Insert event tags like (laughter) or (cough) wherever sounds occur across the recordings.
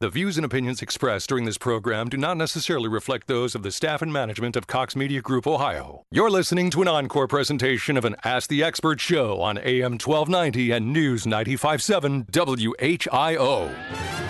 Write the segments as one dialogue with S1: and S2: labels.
S1: The views and opinions expressed during this program do not necessarily reflect those of the staff and management of Cox Media Group Ohio. You're listening to an encore presentation of an Ask the Expert show on AM 1290 and News 957 WHIO.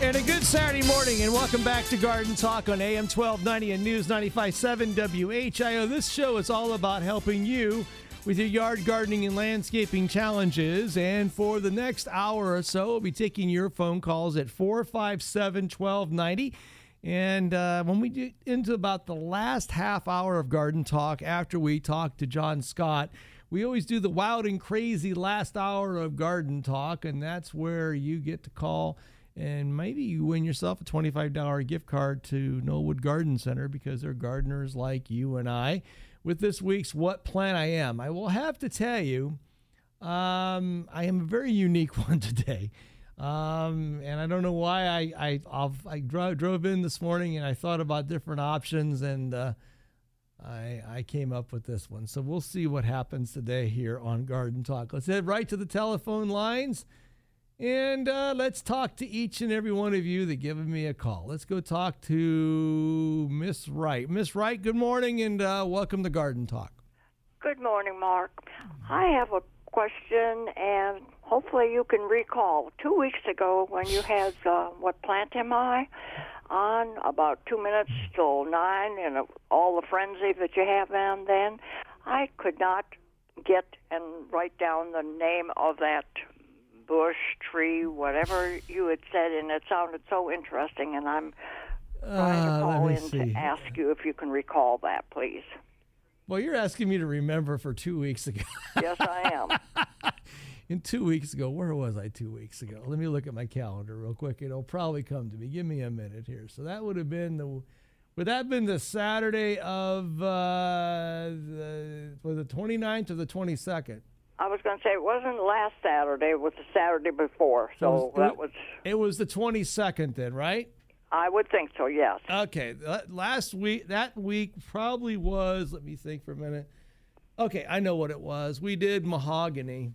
S2: And a good Saturday morning, and welcome back to Garden Talk on AM 1290 and News 957 WHIO. This show is all about helping you with your yard gardening and landscaping challenges. And for the next hour or so, we'll be taking your phone calls at 457 1290. And uh, when we get into about the last half hour of Garden Talk, after we talk to John Scott, we always do the wild and crazy last hour of Garden Talk, and that's where you get to call and maybe you win yourself a $25 gift card to Knollwood Garden Center because they're gardeners like you and I. With this week's What Plant I Am, I will have to tell you, um, I am a very unique (laughs) one today. Um, and I don't know why I I i drove, drove in this morning and I thought about different options and uh, I I came up with this one. So we'll see what happens today here on Garden Talk. Let's head right to the telephone lines. And uh, let's talk to each and every one of you that given me a call. Let's go talk to Miss Wright. Miss Wright, good morning and uh, welcome to Garden Talk.
S3: Good morning, Mark. I have a question, and hopefully you can recall. Two weeks ago, when you had uh, What Plant Am I on about two minutes till nine, and all the frenzy that you have on then, I could not get and write down the name of that bush, tree, whatever you had said, and it sounded so interesting. And I'm trying to
S2: Uh,
S3: call in
S2: see.
S3: to ask you if you can recall that, please.
S2: Well, you're asking me to remember for two weeks ago.
S3: Yes, I am. (laughs)
S2: In two weeks ago, where was I two weeks ago? Let me look at my calendar real quick. It'll probably come to me. Give me a minute here. So that would have been the, would that have been the Saturday of uh, the, was the 29th or the 22nd?
S3: I was going to say it wasn't last Saturday; it was the Saturday before. So that was.
S2: It was the 22nd then, right?
S3: I would think so. Yes.
S2: Okay, la- last week, that week probably was, let me think for a minute. Okay, I know what it was. We did mahogany.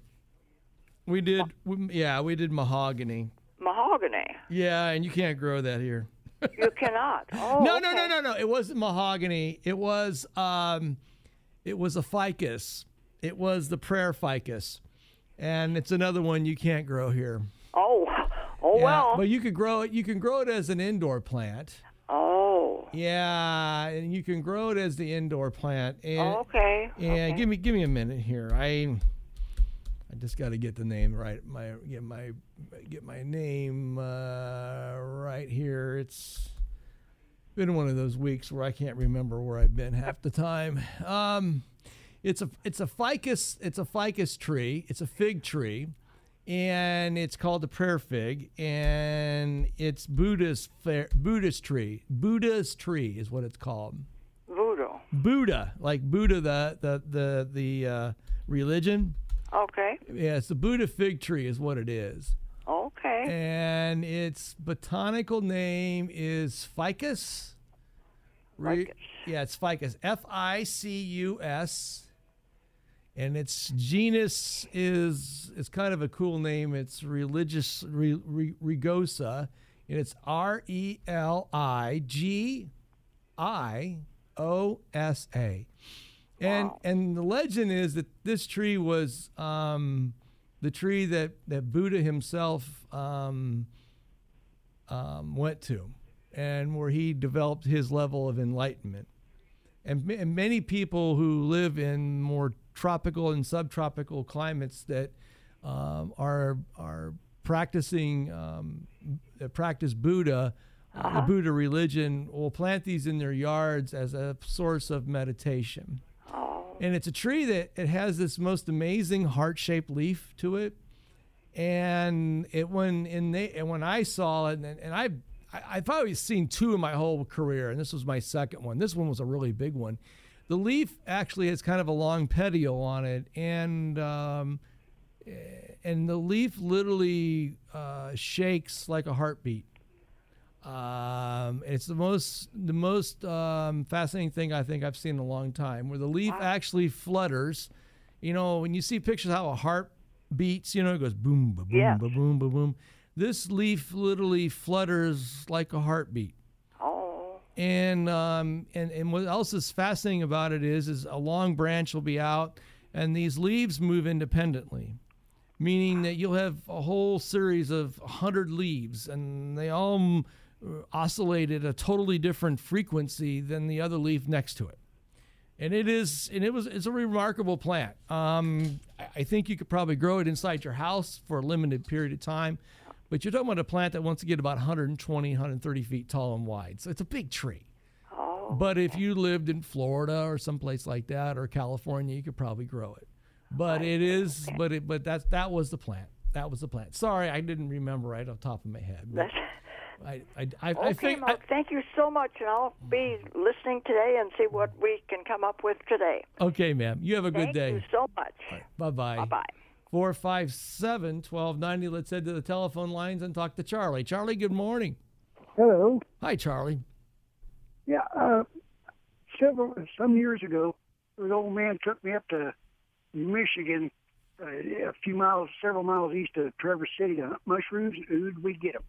S2: We did, we, yeah, we did mahogany.
S3: Mahogany.
S2: Yeah, and you can't grow that here. (laughs)
S3: You cannot. Oh,
S2: no, no, no, no, no. It wasn't mahogany. It was, um, it was a ficus. It was the prayer ficus, and it's another one you can't grow here.
S3: Oh, oh
S2: Yeah,
S3: well.
S2: but you could grow it. You can grow it as an indoor plant.
S3: oh.
S2: Yeah, and you can grow it as the indoor plant. And,
S3: Oh, okay.
S2: Yeah,
S3: okay.
S2: give me give me a minute here. I I just got to get the name right. My get my get my name uh, right here. It's been one of those weeks where I can't remember where I've been half the time. Um, it's a it's a ficus it's a ficus tree. It's a fig tree, and it's called the prayer fig, and it's Buddhist Buddhist tree. Buddha's tree is what it's called.
S3: Voodoo.
S2: Buddha, like Buddha, the the the the uh, religion.
S3: Okay.
S2: Yeah, it's the Buddha fig tree, is what it is,
S3: Okay.
S2: and its botanical name is Ficus. Re-
S3: Ficus.
S2: yeah, it's Ficus. F I C U S. And its genus is it's kind of a cool name. It's religious re, re, Rigosa, and it's R E L I G I O S A. And
S3: Wow.
S2: and the legend is that this tree was um, the tree that, that Buddha himself um, um, went to, and where he developed his level of enlightenment. And, and many people who live in more tropical and subtropical climates that um, are are practicing um, uh, practice Buddha, uh, the Buddha religion, will plant these in their yards as a source of meditation.
S3: Oh.
S2: And it's a tree that it has this most amazing heart-shaped leaf to it. And it when in they and when I saw it and, and I I, I've always seen two in my whole career, and this was my second one. This one was a really big one. The leaf actually has kind of a long petiole on it, and um, and the leaf literally uh, shakes like a heartbeat. Um, it's the most the most um, fascinating thing I think I've seen in a long time, where the leaf actually flutters. You know, when you see pictures how a heart beats, you know, it goes boom, ba boom,
S3: Yes.
S2: ba boom, ba boom. This leaf literally flutters like a heartbeat. And um, and and what else is fascinating about it is is a long branch will be out, and these leaves move independently, meaning that you'll have a whole series of hundred leaves, and they all mm, oscillate at a totally different frequency than the other leaf next to it. And it is, and it was, it's a remarkable plant. Um, I think you could probably grow it inside your house for a limited period of time, but you're talking about a plant that wants to get about 120, 130 feet tall and wide. So it's a big tree. Oh, but if you lived in Florida or someplace like that or California, you could probably grow it. Oh, but it is, but it, but that's that was the plant. That was the plant. Sorry, I didn't remember right off the top of my head.
S3: That's (laughs)
S2: I, I, I, I
S3: okay,
S2: think I,
S3: Mark. thank you so much, and I'll be mm-hmm. listening today and see what we can come up with today.
S2: okay, ma'am. You have a good day.
S3: Thank you so much.
S2: Bye bye.
S3: Bye bye.
S2: 457 1290. Let's head to the telephone lines and talk to Charlie. Charlie, good morning.
S4: Hello.
S2: Hi, Charlie.
S4: Yeah, uh, several some years ago, an old man took me up to Michigan, uh, a few miles, several miles east of Traverse City to hunt mushrooms. And we'd get them.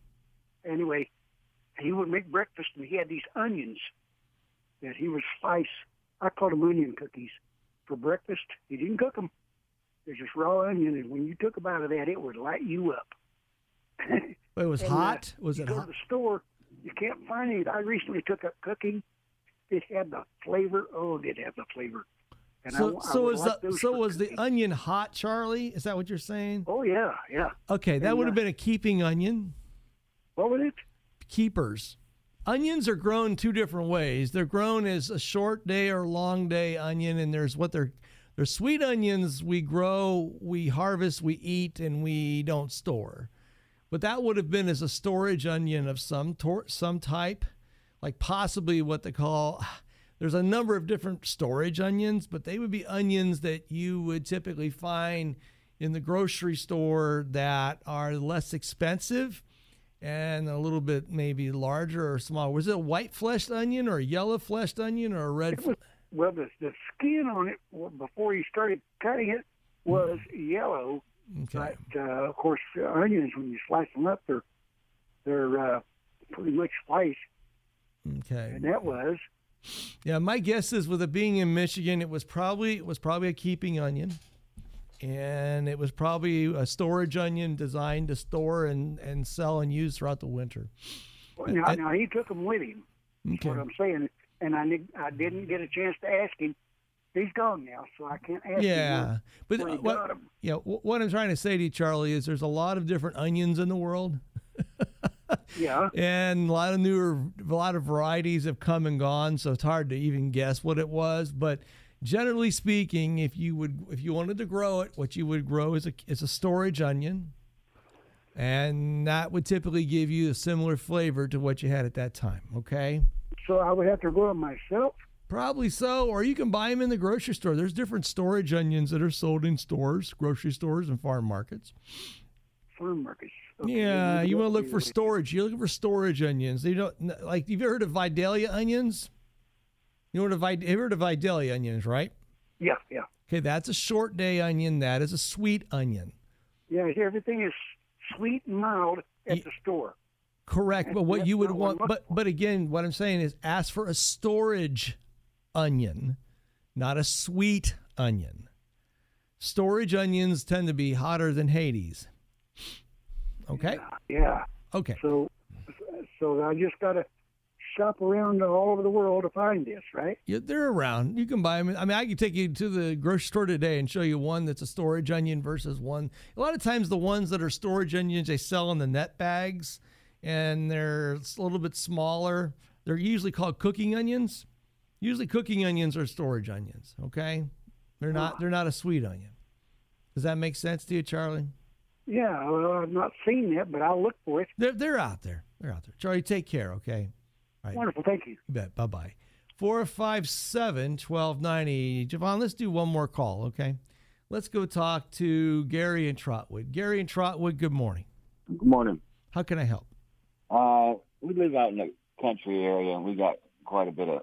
S4: Anyway, he would make breakfast, and he had these onions that he would slice. I called them onion cookies for breakfast. He didn't cook them; they're just raw onion, and when you took a bite of that, it would light you up.
S2: It was
S4: And, uh,
S2: hot. Was
S4: you
S2: it
S4: go
S2: hot?
S4: to the store, you can't find it. I recently took up cooking. It had the flavor. Oh, it had the flavor. And
S2: So,
S4: I, I
S2: so
S4: would
S2: was
S4: like
S2: the so was the onion hot, Charlie? Is that what you're saying?
S4: Oh yeah, yeah.
S2: Okay, that
S4: And,
S2: would have
S4: uh,
S2: been a keeping onion.
S4: What was it?
S2: Keepers. Onions are grown two different ways. They're grown as a short day or long day onion, and there's what they're they're sweet onions we grow, we harvest, we eat, and we don't store. But that would have been as a storage onion of some tor- some type, like possibly what they call. (sighs) There's a number of different storage onions, but they would be onions that you would typically find in the grocery store that are less expensive and a little bit maybe larger or smaller. Was it a white fleshed onion or a yellow fleshed onion or a red?
S4: It was well, the the skin on it before you started cutting it was yellow.
S2: Okay.
S4: But uh, of course, uh, onions when you slice them up, they're they're uh, pretty much sliced,
S2: Okay.
S4: and that was
S2: Yeah, my guess is with it being in Michigan, it was probably it was probably a keeping onion, and it was probably a storage onion designed to store and, and sell and use throughout the winter.
S4: well, now,
S2: I-
S4: now he took them with him. That's
S2: Okay.
S4: what I'm saying, and I I didn't get a chance to ask him. He's gone now, so I can't ask him.
S2: Yeah,
S4: where-
S2: but what, yeah, wh- what I'm trying to say to you, Charlie, is there's a lot of different onions in the world. (laughs)
S4: Yeah.
S2: and a lot of newer, a lot of varieties have come and gone, so it's hard to even guess what it was. But generally speaking, if you would, if you wanted to grow it, what you would grow is a is a storage onion, and that would typically give you a similar flavor to what you had at that time. Okay.
S4: So I would have to grow them myself.
S2: Probably so, or you can buy them in the grocery store. There's different storage onions that are sold in stores, grocery stores, and farm markets.
S4: farm markets. Okay,
S2: Yeah, you want to look for storage. You're looking for storage onions. You don't like. You've you heard of Vidalia onions? You know what a Vid- you heard of Vidalia onions, right?
S4: Yeah, yeah,
S2: Okay, that's a short day onion. That is a sweet onion.
S4: yeah. Everything is sweet and mild at the store.
S2: Correct, but what you would want, but but again, what I'm saying is ask for a storage onion, not a sweet onion. Storage onions tend to be hotter than Hades. Okay.
S4: Yeah.
S2: Okay.
S4: So, so I just got to shop around all over the world to find this, right?
S2: Yeah, they're around. You can buy them. I mean, I could take you to the grocery store today and show you one that's a storage onion versus one. A lot of times, the ones that are storage onions they sell in the net bags, and they're a little bit smaller. They're usually called cooking onions. Usually, cooking onions are storage onions. Okay, they're not. They're not a sweet onion. Does that make sense to you, Charlie?
S4: Yeah, well, I've not seen that, but I'll look for it.
S2: They're, they're out there. They're out there. Charlie, take care, okay? All right.
S4: Wonderful, thank you.
S2: You bet. Bye bye. 457 1290. Javon, let's do one more call, okay? Let's go talk to Gary and Trotwood. Gary and Trotwood, good morning.
S5: Good morning.
S2: How can I help?
S5: Uh, we live out in the country area, and we got quite a bit of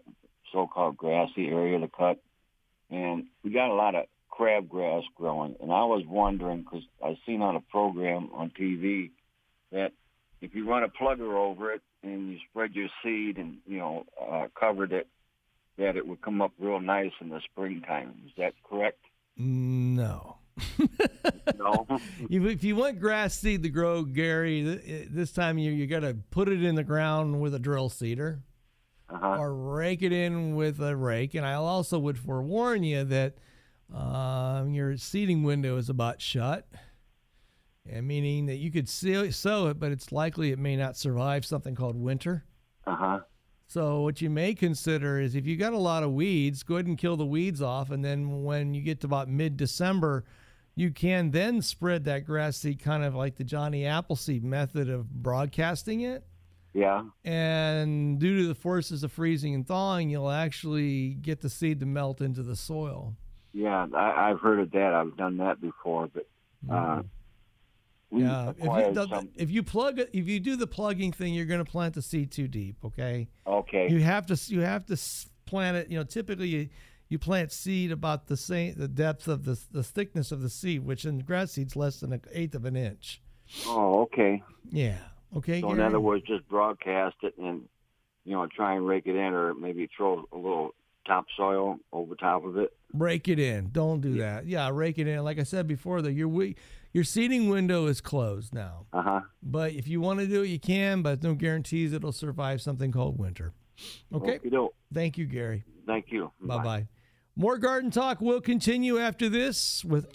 S5: so-called grassy area to cut, and we got a lot of crabgrass growing. And I was wondering because I seen on a program on TV that if you run a plugger over it and you spread your seed and you know uh, covered it, that it would come up real nice in the springtime. Is that correct?
S2: No. (laughs)
S5: No.
S2: If if you want grass seed to grow, Gary, th- this time year, you got to put it in the ground with a drill seeder
S5: uh-huh.
S2: or rake it in with a rake. And I also would forewarn you that uh, your seeding window is about shut, and meaning that you could sow it, but it's likely it may not survive something called winter.
S5: Uh huh.
S2: So what you may consider is if you got a lot of weeds, go ahead and kill the weeds off, and then when you get to about mid-December, you can then spread that grass seed kind of like the Johnny Appleseed method of broadcasting it.
S5: Yeah.
S2: And due to the forces of freezing and thawing, you'll actually get the seed to melt into the soil.
S5: Yeah. I, I've heard of that. I've done that before, but uh,
S2: Mm-hmm. Yeah, if you, the- if you plug if you do the plugging thing, you're going to plant the seed too deep. Okay.
S5: Okay.
S2: You have to you have to plant it. You know, typically you, you plant seed about the same the depth of the the thickness of the seed, which in grass seed's less than an eighth of an inch.
S5: oh, okay.
S2: Yeah. Okay.
S5: So in other words, just broadcast it and you know try and rake it in, or maybe throw a little topsoil over top of it.
S2: Rake it in. Don't do that. Yeah, rake it in. Like I said before, though, your we- your seeding window is closed now.
S5: Uh huh.
S2: But if you want to do it, you can. But no guarantees it'll survive something called winter. Okay. Thank you, Gary.
S5: Thank you.
S2: Bye bye. More garden talk will continue after this with.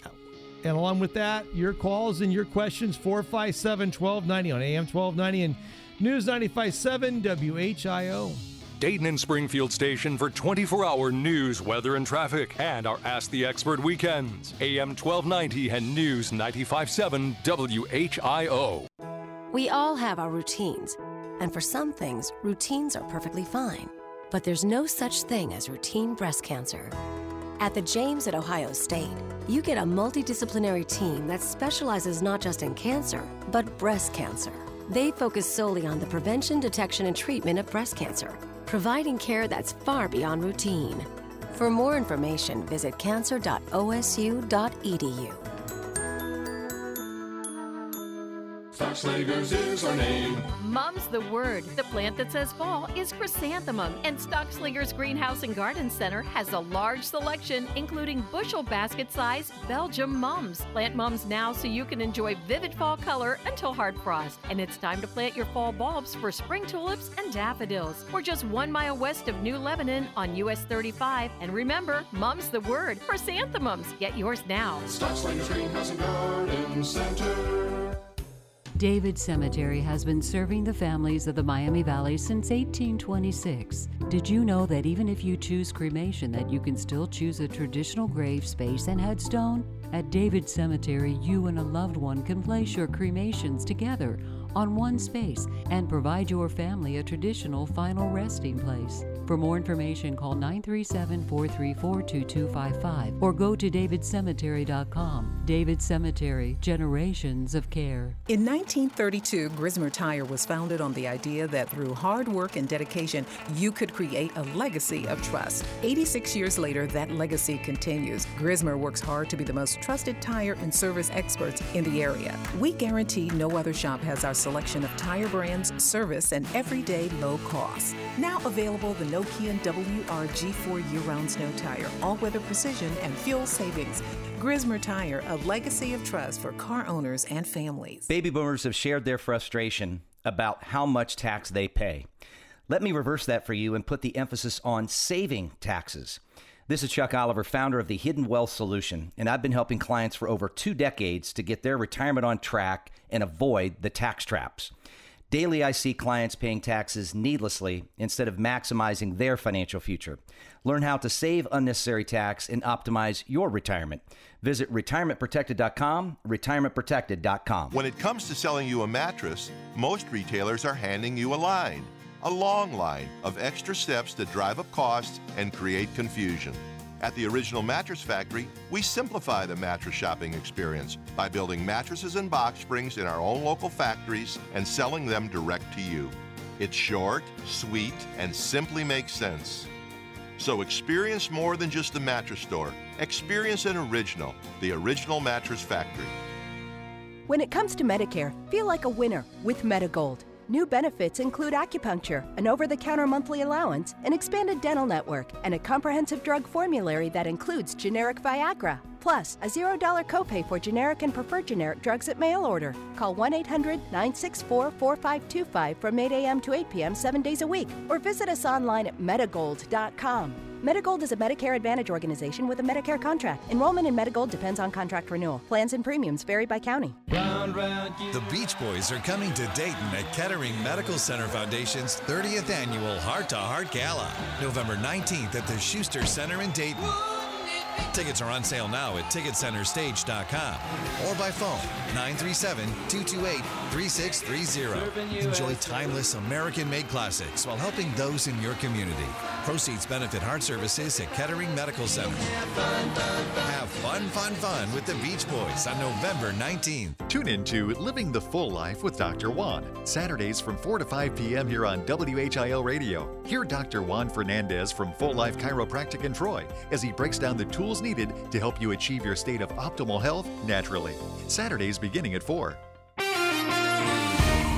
S2: And along with that, your calls and your questions 457 1290 on AM 1290 and News 957 WHIO.
S1: Dayton and Springfield station for 24 hour news, weather, and traffic, and our Ask the Expert weekends. AM 1290 and News 957 WHIO.
S6: We all have our routines, and for some things, routines are perfectly fine. But there's no such thing as routine breast cancer. At the James at Ohio State, you get a multidisciplinary team that specializes not just in cancer, but breast cancer. They focus solely on the prevention, detection, and treatment of breast cancer, providing care that's far beyond routine. For more information, visit cancer.osu.edu.
S7: Stockslagers is our name.
S8: Mum's the word. The plant that says fall is chrysanthemum, and Stockslagers Greenhouse and Garden Center has a large selection, including bushel basket size Belgium mums. Plant mums now so you can enjoy vivid fall color until hard frost. And it's time to plant your fall bulbs for spring tulips and daffodils. We're just one mile west of New Lebanon on US 35. And remember, mum's the word. Chrysanthemums. Get yours now.
S7: Stockslagers Greenhouse and Garden Center.
S9: David Cemetery has been serving the families of the Miami Valley since 1826. Did you know that even if you choose cremation that you can still choose a traditional grave space and headstone? At David Cemetery, you and a loved one can place your cremations together on one space and provide your family a traditional final resting place. For more information, call 937 434 2255 or go to davidcemetery.com. David Cemetery, generations of care.
S10: In 1932, Grismer Tire was founded on the idea that through hard work and dedication, you could create a legacy of trust. 86 years later, that legacy continues. Grismer works hard to be the most trusted tire and service experts in the area. We guarantee no other shop has our selection of tire brands, service, and everyday low costs. Now available the Nokian WRG4 year-round snow tire, all-weather precision and fuel savings. Grismer Tire, a legacy of trust for car owners and families.
S11: Baby boomers have shared their frustration about how much tax they pay. Let me reverse that for you and put the emphasis on saving taxes. This is Chuck Oliver, founder of the Hidden Wealth Solution, and I've been helping clients for over two decades to get their retirement on track and avoid the tax traps. Daily, I see clients paying taxes needlessly instead of maximizing their financial future. Learn how to save unnecessary tax and optimize your retirement. Visit retirementprotected.com, retirementprotected.com.
S12: When it comes to selling you a mattress, most retailers are handing you a line, a long line of extra steps that drive up costs and create confusion. At the Original Mattress Factory, we simplify the mattress shopping experience by building mattresses and box springs in our own local factories and selling them direct to you. It's short, sweet, and simply makes sense. So experience more than just a mattress store. Experience an original, the Original Mattress Factory.
S13: When it comes to Medicare, feel like a winner with Medigold. New benefits include acupuncture, an over the counter monthly allowance, an expanded dental network, and a comprehensive drug formulary that includes generic Viagra. Plus, a $0 copay for generic and preferred generic drugs at mail order. Call 1 800 964 4525 from 8 a.m. to 8 p.m. seven days a week, or visit us online at Medigold.com. Medigold is a Medicare Advantage organization with a Medicare contract. Enrollment in Medigold depends on contract renewal. Plans and premiums vary by county.
S14: The Beach Boys are coming to Dayton at Kettering Medical Center Foundation's 30th annual Heart to Heart Gala, November 19th at the Schuster Center in Dayton. Tickets are on sale now at TicketCenterStage.com or by phone 937-228-3630. Enjoy timeless American-made classics while helping those in your community. Proceeds benefit heart services at Kettering Medical Center. Have fun, fun, fun with the Beach Boys on November 19th.
S15: Tune in to Living the Full Life with Dr. Juan, Saturdays from 4 to 5 p.m. here on WHIO Radio. Hear Dr. Juan Fernandez from Full Life Chiropractic in Troy as he breaks down the tools needed to help you achieve your state of optimal health naturally. Saturdays beginning at 4.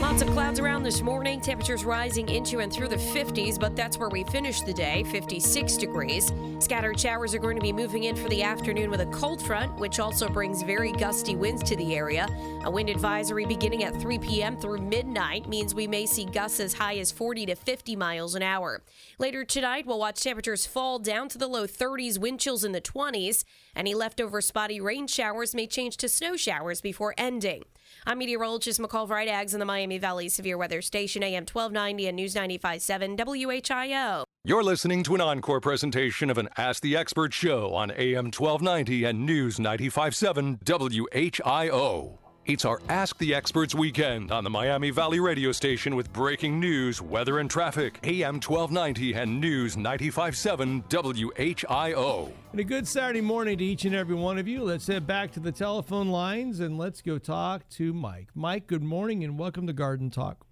S16: Lots of clouds around this morning. Temperatures rising into and through the 50s, but that's where we finish the day 56 degrees. Scattered showers are going to be moving in for the afternoon with a cold front, which also brings very gusty winds to the area. A wind advisory beginning at 3 p.m. through midnight means we may see gusts as high as 40 to 50 miles an hour. Later tonight, we'll watch temperatures fall down to the low 30s, wind chills in the 20s. Any leftover spotty rain showers may change to snow showers before ending. I'm meteorologist McCall Vrydaghs in the Miami Valley Severe Weather Station, AM 1290 and News 95.7 WHIO.
S1: You're listening to an encore presentation of an Ask the Expert show on AM 1290 and News 95.7 WHIO. It's our Ask the Experts weekend on the Miami Valley radio station with breaking news, weather, and traffic. AM 1290 and News 95.7 WHIO.
S2: And a good Saturday morning to each and every one of you. Let's head back to the telephone lines and let's go talk to Mike. Mike, good morning and welcome to Garden Talk.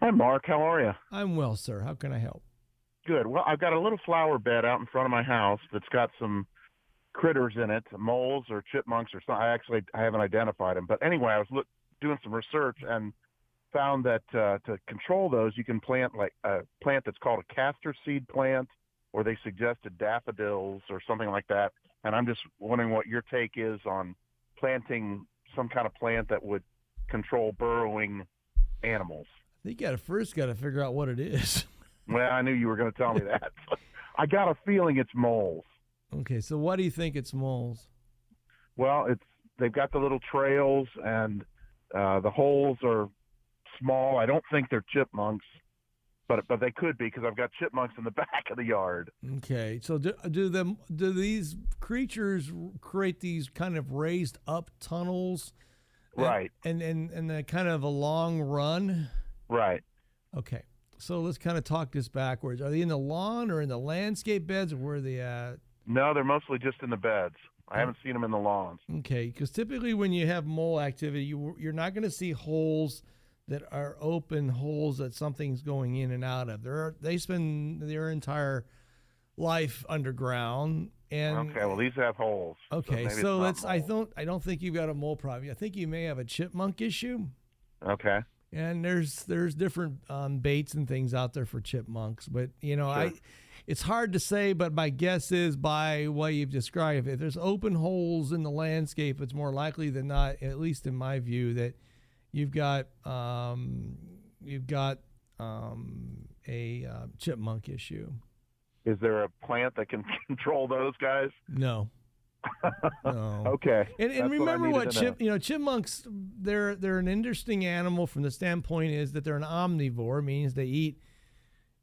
S17: Hi, Mark. How are you?
S2: I'm well, sir. How can I help?
S17: Good. Well, I've got a little flower bed out in front of my house that's got some critters in it, moles or chipmunks or something. I actually I haven't identified them, but anyway, I was look, doing some research and found that uh, to control those, you can plant like a plant that's called a castor seed plant, or they suggested daffodils or something like that. And I'm just wondering what your take is on planting some kind of plant that would control burrowing animals.
S2: I think you got to first got to figure out what it is. (laughs)
S17: Well, I knew you were going to tell me that. (laughs) I got a feeling it's moles.
S2: Okay, so what do you think it's moles?
S17: Well, it's they've got the little trails and uh, the holes are small. I don't think they're chipmunks, but but they could be because I've got chipmunks in the (laughs) back of the yard.
S2: Okay, so do, do them do these creatures create these kind of raised up tunnels? And,
S17: Right.
S2: And and and a kind of a long run.
S17: Right.
S2: Okay. So let's kind of talk this backwards. Are they in the lawn or in the landscape beds, or where are they at?
S17: No, they're mostly just in the beds. I haven't seen them in the lawns.
S2: Okay, because typically when you have mole activity, you, you're not going to see holes that are open holes that something's going in and out of. They're, they spend their entire life underground. And
S17: okay, well these have holes.
S2: okay, so
S17: not
S2: let's. I don't. I don't think you've got a mole problem. I think you may have a chipmunk issue.
S17: Okay.
S2: And there's there's different um, baits and things out there for chipmunks, but you know I,
S17: Sure.
S2: It's hard to say. But my guess is by what you've described, if there's open holes in the landscape, it's more likely than not, at least in my view, that you've got um, you've got um, a uh, chipmunk issue.
S17: Is there a plant that can (laughs) control those guys?
S2: No, (laughs) No.
S17: okay.
S2: And, and remember
S17: needed
S2: what, chip,
S17: know.
S2: you know, chipmunks they're they're an interesting animal from the standpoint is that they're an omnivore, means they eat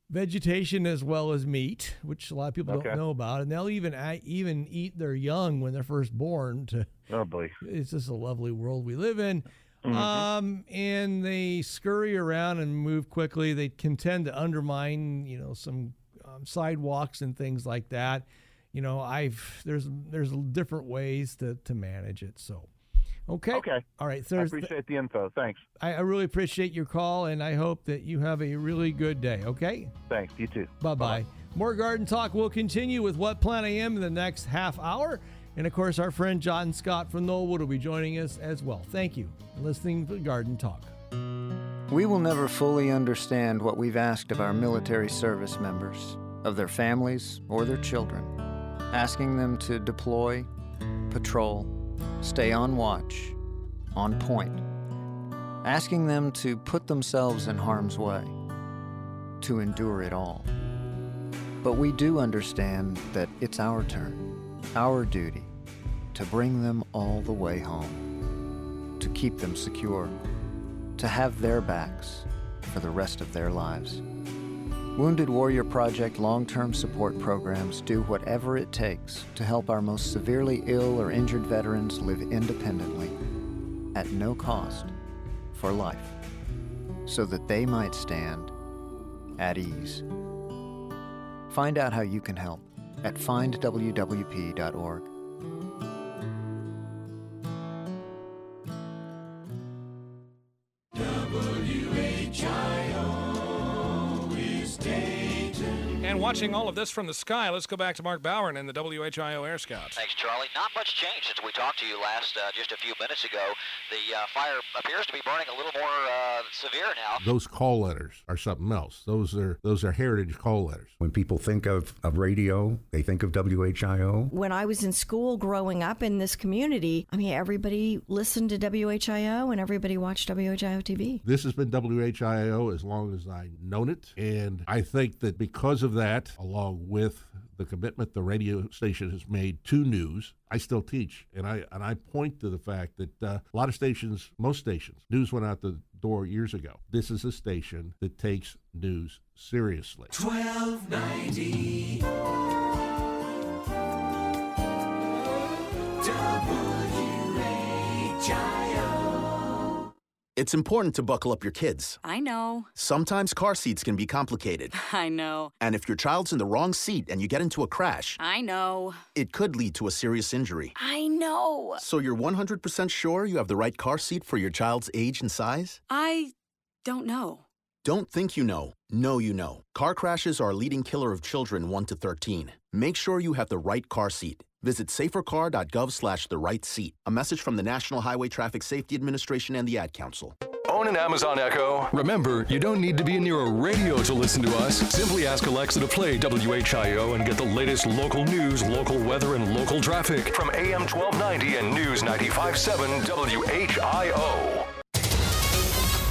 S2: vegetation as well as meat, which a lot of people
S17: Okay.
S2: don't know about, and they'll even even eat their young when they're first born. To
S17: Oh boy.
S2: it's just a lovely world we live in.
S17: Mhm.
S2: Um, and they scurry around and move quickly. They can tend to undermine, you know, some um, sidewalks and things like that. You know, I've there's there's different ways to to manage it. So, okay,
S17: Okay.
S2: all right.
S17: I appreciate the info. Thanks.
S2: I, I really appreciate your call, and I hope that you have a really good day. Okay.
S17: Thanks. You too.
S2: Bye bye. More garden talk will continue with What Plant I Am in the next half hour. And of course, our friend John Scott from Knollwood will be joining us as well. Thank you for listening to Garden Talk.
S18: We will never fully understand what we've asked of our military service members, of their families or their children, asking them to deploy, patrol, stay on watch, on point, asking them to put themselves in harm's way, to endure it all. But we do understand that it's our turn, our duty, to bring them all the way home, to keep them secure, to have their backs for the rest of their lives. Wounded Warrior Project long term support programs do whatever it takes to help our most severely ill or injured veterans live independently, at no cost, for life, so that they might stand at ease. Find out how you can help at findwwp.org.
S7: WHIO
S19: And watching all of this from the sky, let's go back to Mark Bowen and the WHIO Air Scouts.
S20: Thanks, Charlie. Not much change since we talked to you last uh, just a few minutes ago. The uh, fire appears to be burning a little more uh, severe now.
S21: Those call letters are something else. Those are those are heritage call letters.
S22: When people think of, of radio, they think of WHIO.
S23: When I was in school growing up in this community, I mean, everybody listened to WHIO and everybody watched WHIO TV.
S21: This has been WHIO as long as I've known it, and I think that because of that, along with the commitment the radio station has made to news, I still teach, and I and I point to the fact that uh, a lot of stations, most stations, news went out the door years ago. This is a station that takes news seriously.
S7: 1290
S24: It's important to buckle up your kids.
S25: I know.
S24: Sometimes car seats can be complicated. (laughs)
S25: I know.
S24: And if your child's in the wrong seat and you get into a crash,
S25: I know.
S24: it could lead to a serious injury.
S25: I know.
S24: So you're 100% sure you have the right car seat for your child's age and size?
S25: I don't know.
S24: Don't think you know. Know you know. Car crashes are a leading killer of children 1 to 13. Make sure you have the right car seat. Visit safercar.gov slash the right seat. A message from the National Highway Traffic Safety Administration and the Ad Council.
S1: Own an Amazon Echo? Remember, you don't need to be near a radio to listen to us. Simply ask Alexa to play WHIO and get the latest local news, local weather, and local traffic from AM 1290 and News 95.7 WHIO.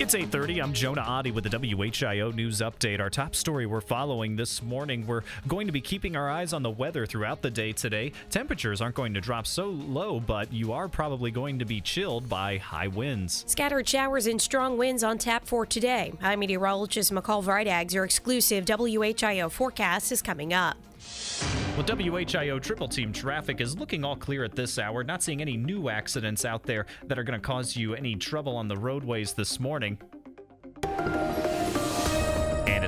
S26: It's 8:30. I'm Jonah Adi with the WHIO news update. Our top story we're following this morning. We're going to be keeping our eyes on the weather throughout the day today. Temperatures aren't going to drop so low, but you are probably going to be chilled by high winds.
S16: Scattered showers and strong winds on tap for today. I'm meteorologist McCall Vrydaghs, your exclusive WHIO forecast is coming up.
S26: Well, WHIO triple team traffic is looking all clear at this hour. Not seeing any new accidents out there that are going to cause you any trouble on the roadways this morning.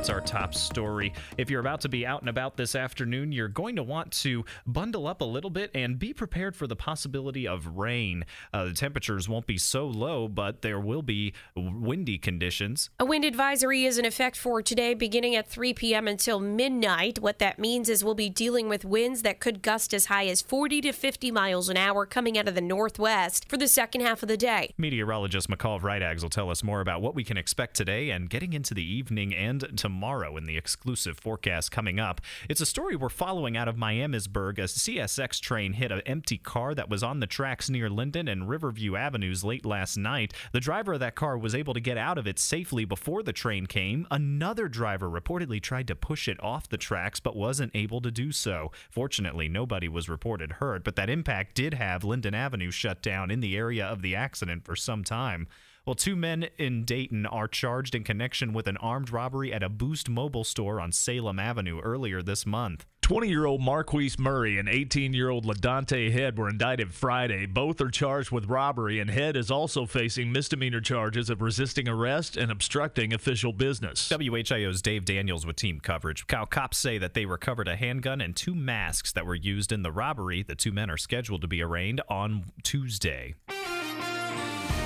S26: It's our top story. If you're about to be out and about this afternoon, you're going to want to bundle up a little bit and be prepared for the possibility of rain. Uh, the temperatures won't be so low, but there will be windy conditions.
S16: A wind advisory is in effect for today, beginning at 3 p.m. until midnight. What that means is we'll be dealing with winds that could gust as high as 40 to 50 miles an hour coming out of the northwest for the second half of the day.
S26: Meteorologist McCall Vrydaghs will tell us more about what we can expect today and getting into the evening and tomorrow. Tomorrow in the exclusive forecast coming up. It's a story we're following out of Miamisburg. A CSX train hit an empty car that was on the tracks near Linden and Riverview Avenues late last night. The driver of that car was able to get out of it safely before the train came. Another driver reportedly tried to push it off the tracks but wasn't able to do so. Fortunately, nobody was reported hurt, but that impact did have Linden Avenue shut down in the area of the accident for some time. Well, two men in Dayton are charged in connection with an armed robbery at a Boost mobile store on Salem Avenue earlier this month.
S27: 20 year old Marquise Murray and 18 year old LaDante Head were indicted Friday. Both are charged with robbery, and Head is also facing misdemeanor charges of resisting arrest and obstructing official business.
S26: WHIO's Dave Daniels with team coverage. Cal cops say that they recovered a handgun and two masks that were used in the robbery. The two men are scheduled to be arraigned on Tuesday.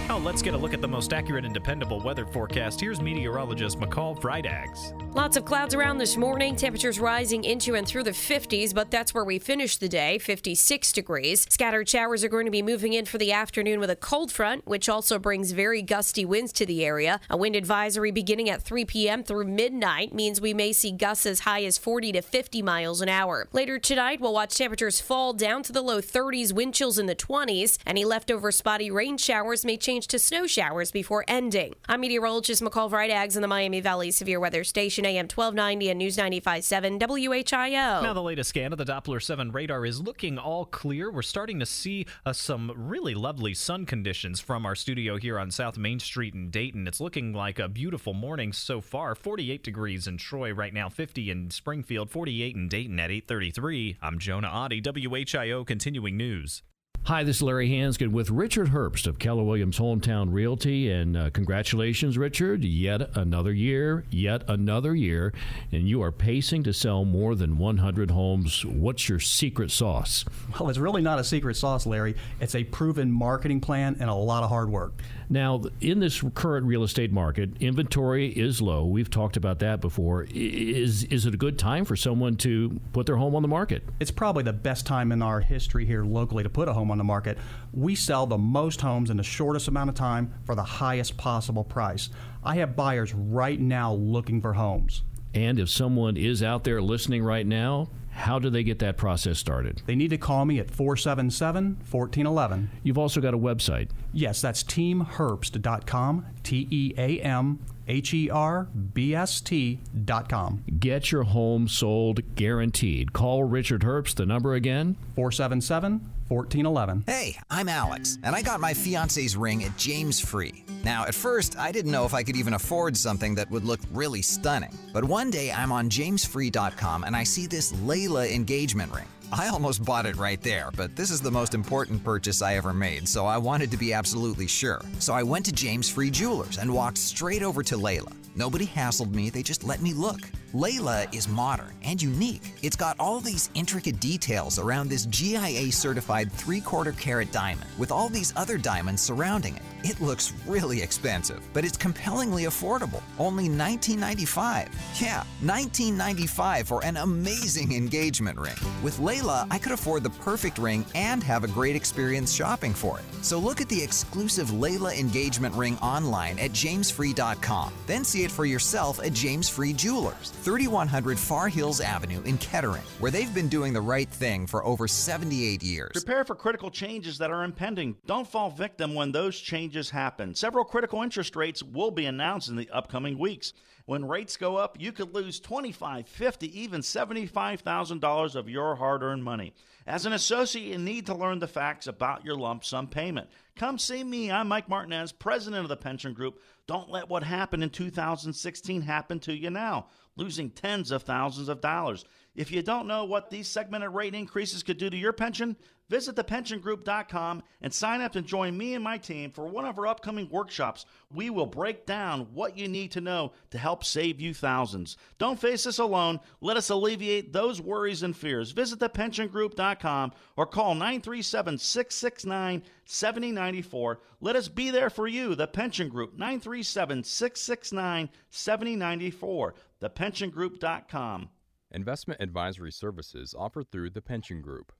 S26: Now let's get a look at the most accurate and dependable weather forecast. Here's meteorologist McCall Vrydaghs.
S16: Lots of clouds around this morning. Temperatures rising into and through the 50s, but that's where we finish the day, 56 degrees. Scattered showers are going to be moving in for the afternoon with a cold front, which also brings very gusty winds to the area. A wind advisory beginning at 3 p.m. through midnight means we may see gusts as high as 40 to 50 miles an hour. Later tonight, we'll watch temperatures fall down to the low 30s, wind chills in the 20s. Any leftover spotty rain showers may change to snow showers before ending. I'm meteorologist McCall Vrydaghs in the Miami Valley Severe Weather Station, AM 1290 and News 95.7 WHIO.
S26: Now, the latest scan of the Doppler 7 radar is looking all clear. We're starting to see uh, some really lovely sun conditions from our studio here on South Main Street in Dayton. It's looking like a beautiful morning so far. 48 degrees in Troy right now, 50 in Springfield, 48 in Dayton at 833. I'm Jonah Adi, WHIO Continuing News.
S28: Hi, this is Larry Hansgen with Richard Herbst of Keller Williams Hometown Realty. And uh, congratulations, Richard. Yet another year, yet another year. And you are pacing to sell more than 100 homes. What's your secret sauce?
S29: Well, it's really not a secret sauce, Larry. It's a proven marketing plan and a lot of hard work.
S28: Now, in this current real estate market, inventory is low. We've talked about that before. Is is it a good time for someone to put their home on the market?
S29: It's probably the best time in our history here locally to put a home on the market. We sell the most homes in the shortest amount of time for the highest possible price. I have buyers right now looking for homes.
S28: And if someone is out there listening right now, how do they get that process started?
S29: They need to call me at 477 1411.
S28: You've also got a website.
S29: Yes, that's teamherbst.com. T E A M H E R B S T dot com.
S28: Get your home sold guaranteed. Call Richard Herbst. The number again
S29: 477 1411.
S30: Hey, I'm Alex, and I got my fiance's ring at James Free. Now, at first, I didn't know if I could even afford something that would look really stunning. But one day I'm on jamesfree.com and I see this Layla engagement ring. I almost bought it right there, but this is the most important purchase I ever made, so I wanted to be absolutely sure. So I went to James Free Jewelers and walked straight over to Layla. Nobody hassled me, they just let me look. Layla is modern and unique. It's got all these intricate details around this GIA certified three quarter carat diamond with all these other diamonds surrounding it. It looks really expensive, but it's compellingly affordable. Only $19.95. Yeah, $19.95 for an amazing engagement ring. With Layla, I could afford the perfect ring and have a great experience shopping for it. So look at the exclusive Layla engagement ring online at jamesfree.com. Then see it for yourself at James Free Jewelers, 3100 Far Hills Avenue in Kettering, where they've been doing the right thing for over 78 years.
S31: Prepare for critical changes that are impending. Don't fall victim when those changes happen. Several critical interest rates will be announced in the upcoming weeks. When rates go up, you could lose $25, 50, even $75,000 of your hard-earned money. As an associate, you need to learn the facts about your lump sum payment. Come see me. I'm Mike Martinez, president of the Pension Group. Don't let what happened in 2016 happen to you now, losing tens of thousands of dollars. If you don't know what these segmented rate increases could do to your pension, visit thepensiongroup.com and sign up to join me and my team for one of our upcoming workshops. We will break down what you need to know to help save you thousands. Don't face this alone. Let us alleviate those worries and fears. Visit thepensiongroup.com or call 937 669 7094. Let us be there for you. The Pension Group, 937 669 7094. Thepensiongroup.com.
S32: Investment advisory services offered through the Pension Group.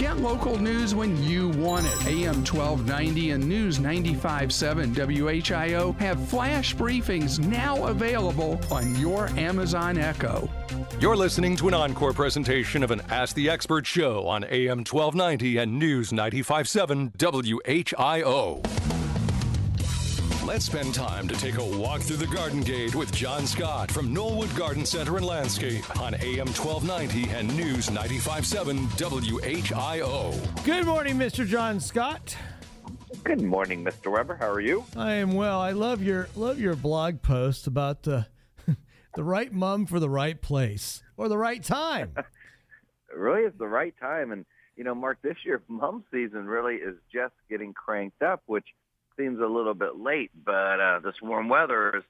S32: Get local news when you want it. AM 1290 and News 95.7 WHIO have flash briefings now available on your Amazon Echo.
S1: You're listening to an encore presentation of an Ask the Expert show on AM 1290 and News 95.7 WHIO. Let's spend time to take a walk through the Garden Gate with John Scott from Knollwood Garden Center and Landscape on AM 1290 and News 95.7 WHIO.
S2: Good morning, Mr. John Scott.
S33: Good morning, Mr. Weber. How are you?
S2: I am well. I love your love your blog post about the (laughs) the right mom for the right place or the right time.
S33: it (laughs) really is the right time, and you know, Mark, this year mom season really is just getting cranked up, which seems a little bit late, but uh, this warm weather has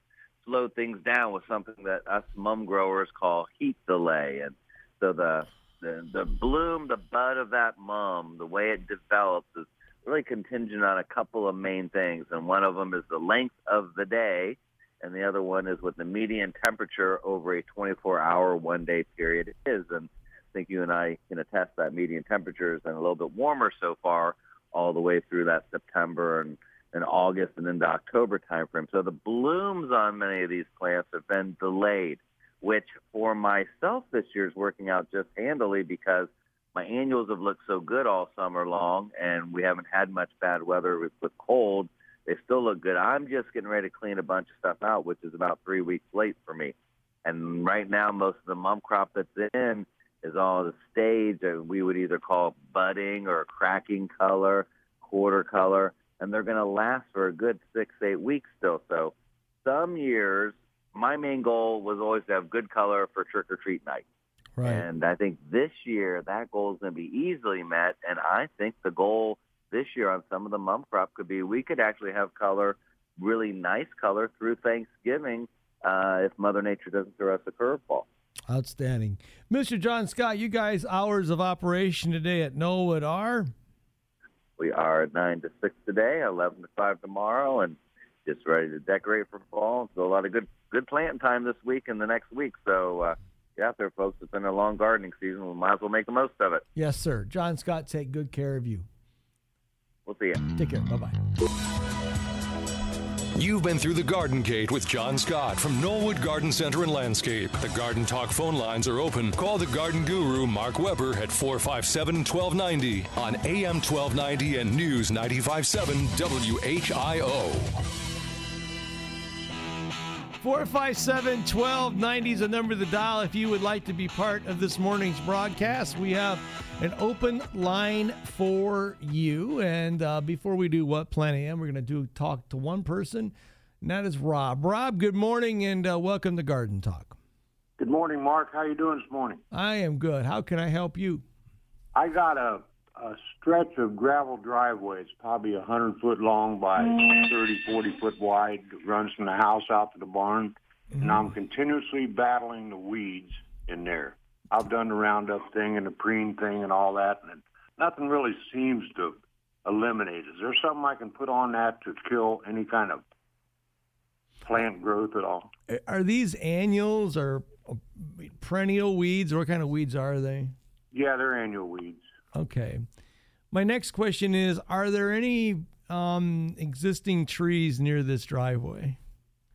S33: slowed things down with something that us mum growers call heat delay. And so the, the, the bloom, the bud of that mum, the way it develops is really contingent on a couple of main things. And one of them is the length of the day. And the other one is what the median temperature over a 24-hour one-day period is. And I think you and I can attest that median temperature has been a little bit warmer so far all the way through that September and in August and into October timeframe. So the blooms on many of these plants have been delayed, which for myself this year is working out just handily because my annuals have looked so good all summer long and we haven't had much bad weather with, with cold. They still look good. I'm just getting ready to clean a bunch of stuff out, which is about three weeks late for me. And right now, most of the mum crop that's in is all the stage that we would either call budding or cracking color, quarter color and they're going to last for a good six, eight weeks still. So some years, my main goal was always to have good color for trick or treat night.
S2: Right.
S33: And I think this year that goal is going to be easily met. And I think the goal this year on some of the mum crop could be we could actually have color, really nice color through Thanksgiving uh, if Mother Nature doesn't throw us a curveball.
S2: Outstanding. Mr. John Scott, you guys' hours of operation today at Knollwood are?
S33: We are at 9 to 6 today, 11 to 5 tomorrow, and just ready to decorate for fall. So a lot of good good planting time this week and the next week. So uh, get out there, folks. It's been a long gardening season. We might as well make the most of it.
S2: Yes, sir. John Scott, take good care of you.
S33: We'll see you.
S2: Take care. Bye bye.
S1: You've been through the Garden Gate with John Scott from Knollwood Garden Center and Landscape. The Garden Talk phone lines are open. Call the garden guru Mark Weber at 457 1290 on AM 1290 and News 957 WHIO.
S2: 457 1290 is the number to dial if you would like to be part of this morning's broadcast. We have an open line for you. And uh, before we do What Plan AM, we're going to do talk to one person, and that is Rob. Rob, good morning and uh, welcome to Garden Talk.
S34: Good morning, Mark. How you doing this morning?
S2: I am good. How can I help you?
S34: I got a, a stretch of gravel driveway. It's probably 100 foot long by 30, 40 foot wide. It runs from the house out to the barn.
S2: Mm-hmm.
S34: And I'm continuously battling the weeds in there. I've done the Roundup thing and the preen thing and all that, and nothing really seems to eliminate. Is there something I can put on that to kill any kind of plant growth at all?
S2: Are these annuals or uh, perennial weeds? What kind of weeds are they?
S34: Yeah, they're annual weeds.
S2: Okay. My next question is Are there any um, existing trees near this driveway?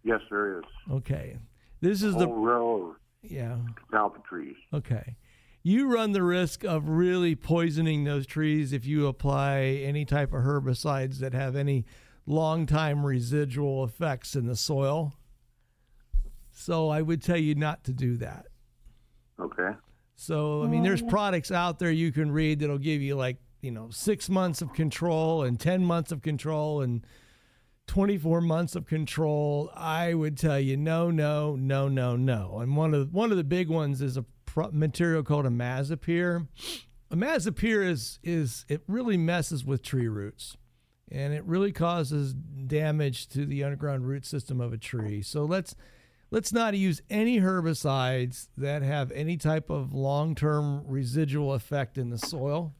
S34: Yes, there is.
S2: Okay. This is the
S34: row
S2: yeah
S34: alpha trees.
S2: Okay. You run the risk of really poisoning those trees if you apply any type of herbicides that have any long time residual effects in the soil. So I would tell you not to do that.
S34: Okay.
S2: So, I mean, there's products out there you can read that'll give you like, you know, six months of control and 10 months of control and 24 months of control. I would tell you no, no, no, no, no. And one of one of the big ones is a material called imazapyr. Imazapyr is is it really messes with tree roots, and it really causes damage to the underground root system of a tree. So let's let's not use any herbicides that have any type of long-term residual effect in the soil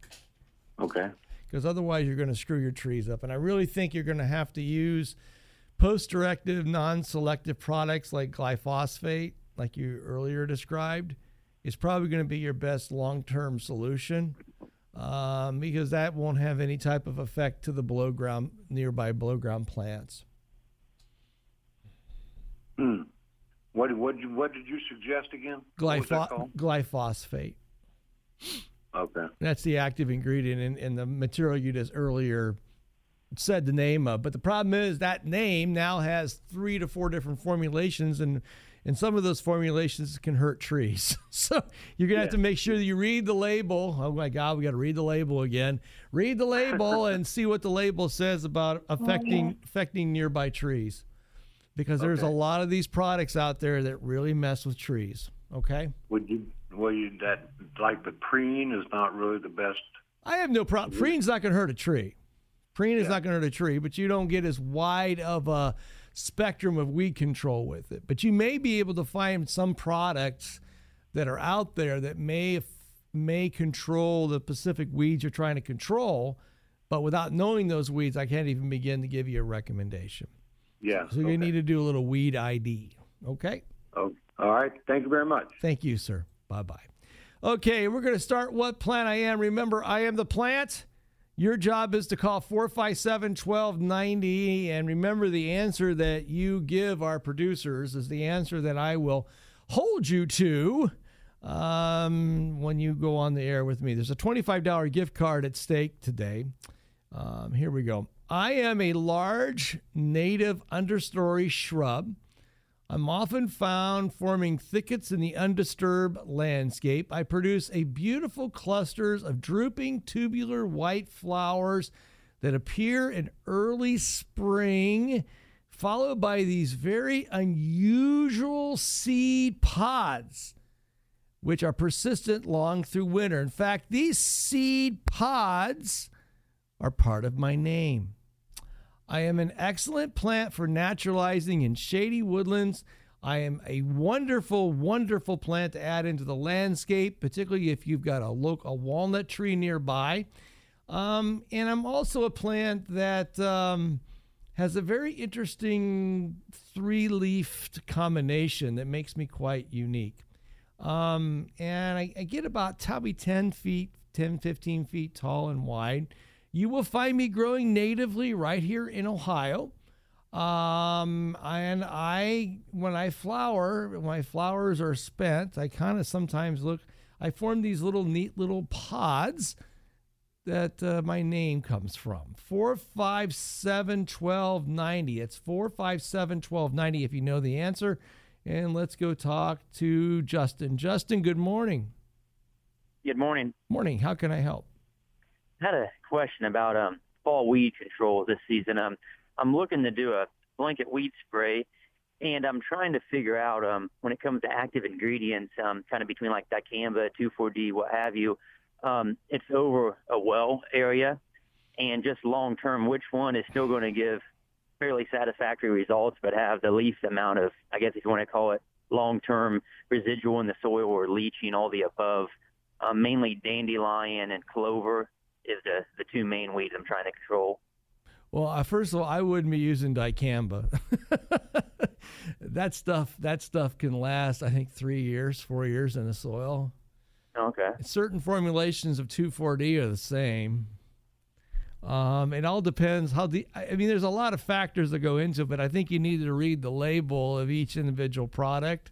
S34: Okay.
S2: Because otherwise you're going to screw your trees up. And I really think you're going to have to use post-directive, non-selective products like glyphosate, like you earlier described. Is probably going to be your best long-term solution. um, because that won't have any type of effect to the below ground nearby below ground plants.
S34: Hmm. What what what did you suggest again? What was that
S2: Glypho- glyphosate.
S34: Okay.
S2: That's the active ingredient in, in the material you just earlier said the name of. But the problem is that name now has three to four different formulations, and and some of those formulations can hurt trees. (laughs) so you're gonna have to make sure that you read the label. Oh my God, we got to read the label again. Read the label and (laughs) see what the label says about oh, affecting affecting nearby trees, because there's a lot of these products out there that really mess with trees. Okay.
S34: Would you well you that like the preen is not really the best.
S2: I have no problem. Preen's not going to hurt a tree. Preen is not going to hurt a tree, but you don't get as wide of a spectrum of weed control with it. But you may be able to find some products that are out there that may may control the specific weeds you're trying to control. But without knowing those weeds, I can't even begin to give you a recommendation.
S34: Yeah.
S2: So you need to do a little weed ID. Okay.
S34: Oh, all right. Thank you very much.
S2: Thank you, sir. Bye bye. Okay, we're going to start what plant I am. Remember, I am the plant. Your job is to call 457 1290. And remember, the answer that you give our producers is the answer that I will hold you to um, when you go on the air with me. There's a $25 gift card at stake today. Um, here we go. I am a large native understory shrub. I'm often found forming thickets in the undisturbed landscape. I produce a beautiful clusters of drooping tubular white flowers that appear in early spring, followed by these very unusual seed pods, which are persistent long through winter. In fact, these seed pods are part of my name. I am an excellent plant for naturalizing in shady woodlands. I am a wonderful, wonderful plant to add into the landscape, particularly if you've got a local a walnut tree nearby. Um, and I'm also a plant that um, has a very interesting three-leafed combination that makes me quite unique. Um, and I, I get about probably 10 feet, 10, 15 feet tall and wide. You will find me growing natively right here in Ohio. Um, and I, when I flower, when my flowers are spent, I kind of sometimes look, I form these little neat little pods that uh, my name comes from. 457 1290. It's 457 1290 if you know the answer. And let's go talk to Justin. Justin, good morning.
S35: Good morning.
S2: Morning. How can I help?
S35: Had a question about um, fall weed control this season. Um, I'm looking to do a blanket weed spray, and I'm trying to figure out um, when it comes to active ingredients, um, kind of between like dicamba, 2,4-D, what have you. Um, it's over a well area, and just long term, which one is still going to give fairly satisfactory results, but have the least amount of, I guess, if you want to call it long term residual in the soil or leaching, all the above. Um, mainly dandelion and clover is the the two main weeds I'm trying to control.
S2: Well, uh, first of all, I wouldn't be using dicamba. (laughs) that stuff, that stuff can last, I think, three years, four years in the soil.
S35: Okay.
S2: Certain formulations of 2,4-D are the same. Um, it all depends how the. I I mean, there's a lot of factors that go into it, but I think you need to read the label of each individual product,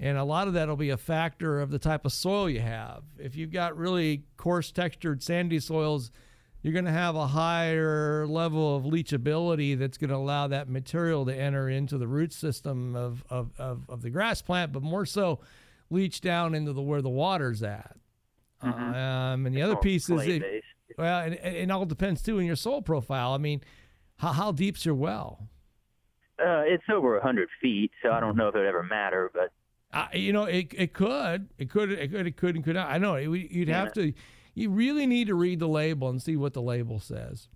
S2: and a lot of that will be a factor of the type of soil you have. If you've got really coarse textured sandy soils, you're going to have a higher level of leachability that's going to allow that material to enter into the root system of, of, of, of the grass plant, but more so leach down into the where the water's at. Um, and the other piece is,
S35: clay-based.
S2: well, and, and it all depends too in your soil profile. I mean, how, how deep's your well?
S35: Uh, it's over a hundred feet, so I don't know if it would ever matter, but
S2: Uh, you know, it, it could, it could, it could, it could, and could not. I know it, you'd have to, you really need to read the label and see what the label says.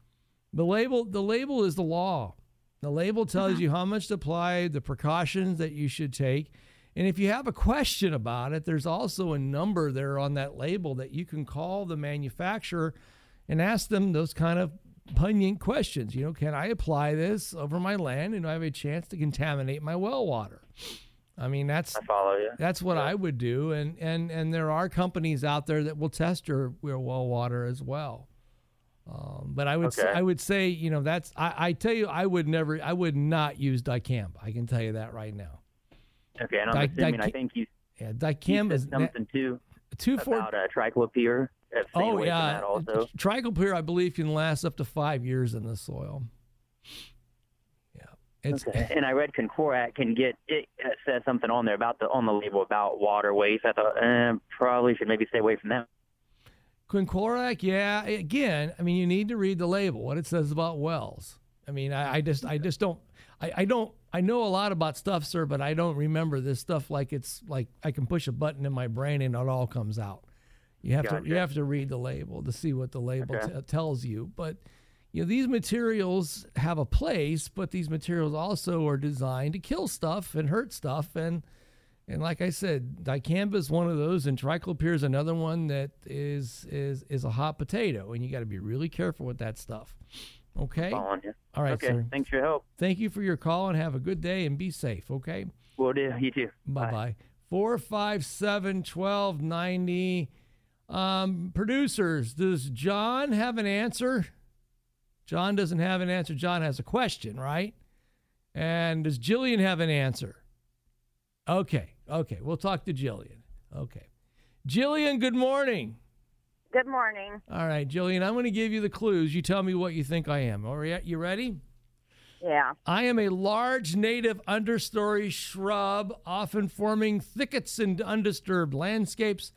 S2: The label, the label is the law. The label tells you how much to apply, the precautions that you should take. And if you have a question about it, there's also a number there on that label that you can call the manufacturer and ask them those kind of poignant questions. You know, can I apply this over my land and do I have a chance to contaminate my well water? I mean, that's
S35: I follow you.
S2: That's what I would do, and and and there are companies out there that will test your your well water as well. Um, but I would
S35: Okay.
S2: say, I would say you know that's I, I tell you I would never I would not use dicamba. I can tell you that right now.
S35: Okay, and I'm
S2: Dic-
S35: assuming I think you,
S2: Yeah,
S35: said
S2: is
S35: something too
S2: two four.
S35: about uh, triclopyr.
S2: Oh yeah,
S35: that also.
S2: triclopyr I believe can last up to five years in the soil. It's
S35: okay. And I read Concorat can get it says something on there about the on the label about water waste. I thought eh, probably should maybe stay away from that.
S2: Quinclorac, yeah. Again, I mean, you need to read the label, what it says about wells. I mean, I, I just, I just don't, I, I don't, I know a lot about stuff, sir, but I don't remember this stuff like it's like I can push a button in my brain and it all comes out. You have to, you have to read the label to see what the label
S35: Okay.
S2: t- tells you. But you know, these materials have a place, but these materials also are designed to kill stuff and hurt stuff and. And like I said, dicamba is one of those, and triclopyr is another one that is is is a hot potato, and you got to be really careful with that stuff. Okay. All right,
S35: okay.
S2: sir.
S35: Thanks for your help.
S2: Thank you for your call, and have a good day, and be safe. Okay.
S35: Will do. You too.
S2: Bye bye. Four five seven twelve ninety. Um, producers, does John have an answer? John doesn't have an answer. John has a question, right? And does Jillian have an answer? Okay. Okay. We'll talk to Jillian. Okay. Jillian, good morning.
S36: Good morning.
S2: All right, Jillian, I'm going to give you the clues. You tell me what you think I am. All right, you ready?
S36: Yeah.
S2: I am a large native understory shrub, often forming thickets and undisturbed landscapes.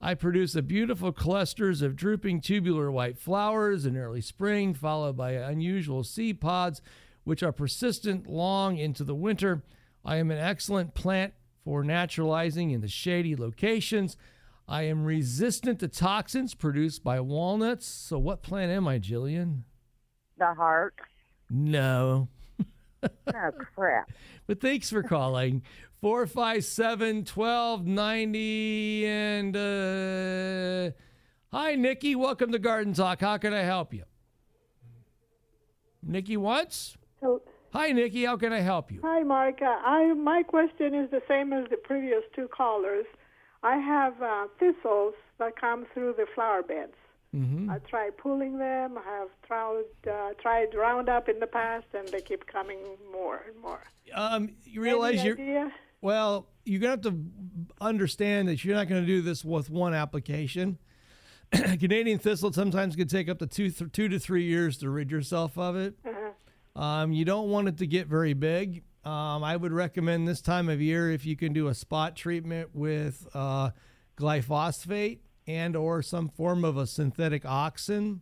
S2: I produce a beautiful clusters of drooping tubular white flowers in early spring, followed by unusual seed pods, which are persistent long into the winter. I am an excellent plant for naturalizing in the shady locations. I am resistant to toxins produced by walnuts. So, what plant am I, Jillian?
S36: The heart.
S2: No.
S36: Oh, crap. (laughs)
S2: But thanks for calling. 457 1290. And uh, hi, Nikki. Welcome to Garden Talk. How can I help you? Nikki once?
S37: So,
S2: Hi, Nikki. How can I help you?
S37: hi, Mark. Uh, I my question is the same as the previous two callers. I have uh, thistles that come through the flower beds.
S2: Mm-hmm.
S37: I tried pulling them. I have tried uh, tried Roundup in the past, and they keep coming more and more.
S2: Um, you realize
S37: Any
S2: you're.
S37: idea?
S2: Well, you're going to have to understand that you're not going to do this with one application. (clears throat) Canadian thistle sometimes can take up to two, th- two to three years to rid yourself of it. Um, you don't want it to get very big. Um, I would recommend this time of year if you can do a spot treatment with uh, glyphosate and or some form of a synthetic auxin.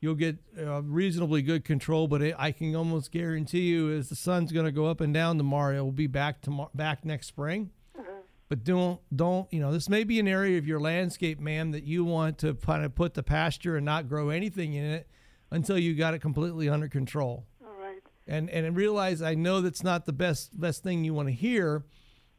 S2: You'll get uh, reasonably good control, but it, I can almost guarantee you, as the sun's going to go up and down tomorrow, it will be back tomorrow, back next spring. But don't don't you know this may be an area of your landscape, ma'am, that you want to kind of put the pasture and not grow anything in it until you got it completely under control.
S37: All right.
S2: And and realize I know that's not the best best thing you want to hear,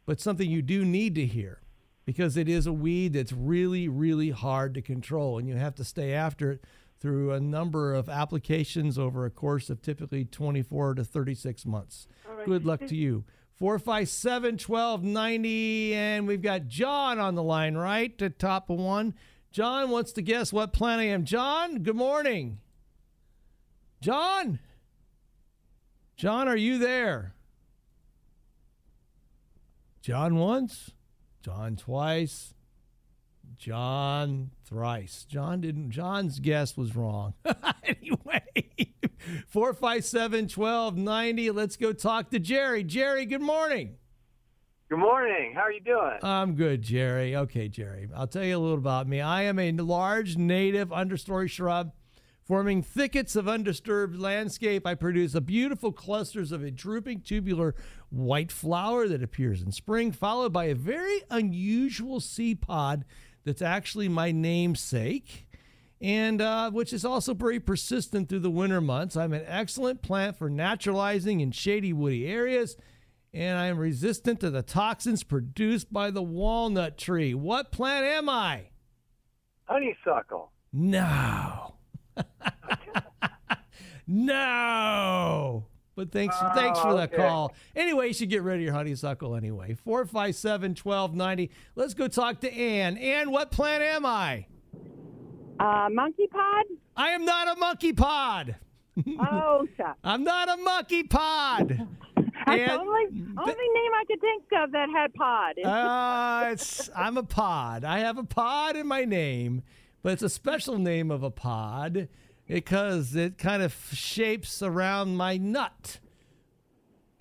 S2: but something you do need to hear because it is a weed that's really really hard to control and you have to stay after it through a number of applications over a course of typically 24 to 36 months.
S37: right.
S2: Good luck to you. 457 1290. And we've got John on the line, right? To top of one. John wants to guess what plant I am. John, good morning. John? John, are you there? John once, John twice, John thrice. John didn't John's guess was wrong. (laughs) anyway, 457 1290. Let's go talk to Jerry. Jerry, good morning.
S38: Good morning. How are you doing?
S2: I'm good, Jerry. Okay, Jerry. I'll tell you a little about me. I am a large native understory shrub forming thickets of undisturbed landscape. I produce a beautiful clusters of a drooping tubular white flower that appears in spring, followed by a very unusual seed pod that's actually my namesake. And uh, which is also very persistent through the winter months. I'm an excellent plant for naturalizing in shady, woody areas and I am resistant to the toxins produced by the walnut tree. What plant am I?
S38: Honeysuckle.
S2: No. No. But thanks, thanks for the
S36: okay.
S2: call. Anyway, you should get rid of your honeysuckle anyway. 457 1290. Let's go talk to Ann. Ann, what plant am I?
S36: Uh, monkey pod?
S2: I am not a monkey pod.
S36: Oh, (laughs) shucks.
S2: I'm not a monkey pod. (laughs)
S36: That's the
S2: And-
S36: only, only name I could think of that had pod.
S2: Uh, it's I'm a pod. I have a pod in my name, but it's a special name of a pod because it kind of shapes around my nut.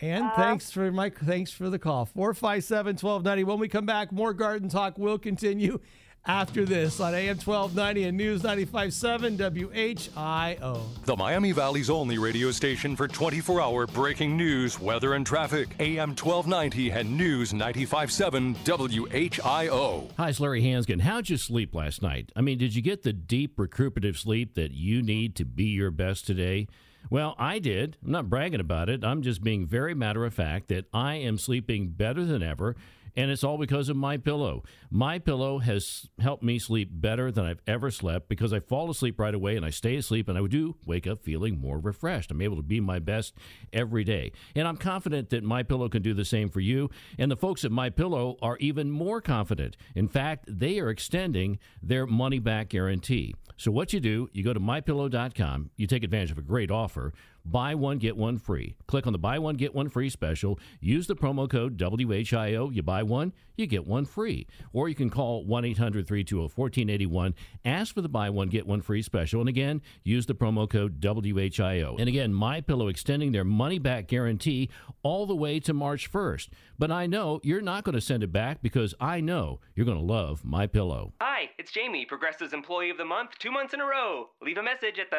S2: And
S36: Uh,
S2: thanks for my thanks for the call. 457 1290. When we come back, more garden talk will continue after this on AM 1290 and News 957 WHIO.
S1: The Miami Valley's only radio station for 24 hour breaking news, weather, and traffic. AM 1290 and News 957 WHIO.
S28: Hi, it's Larry Hansgen. How'd you sleep last night? I mean, did you get the deep recuperative sleep that you need to be your best today? Well, I did. I'm not bragging about it. I'm just being very matter of fact that I am sleeping better than ever, and it's all because of my pillow. My pillow has helped me sleep better than I've ever slept because I fall asleep right away and I stay asleep and I do wake up feeling more refreshed. I'm able to be my best every day. And I'm confident that my pillow can do the same for you. And the folks at my pillow are even more confident. In fact, they are extending their money back guarantee. So what you do, you go to mypillow.com, you take advantage of a great offer, buy one get one free. Click on the buy one get one free special, use the promo code WHIO, you buy one, you get one free. Or you can call 1-800-320-1481, ask for the buy one get one free special and again, use the promo code WHIO. And again, MyPillow extending their money back guarantee all the way to March 1st. But I know you're not going to send it back because I know you're going to love MyPillow.
S26: Hi, it's Jamie, Progressive's Employee of the Month, two months in a row. Leave a message at the.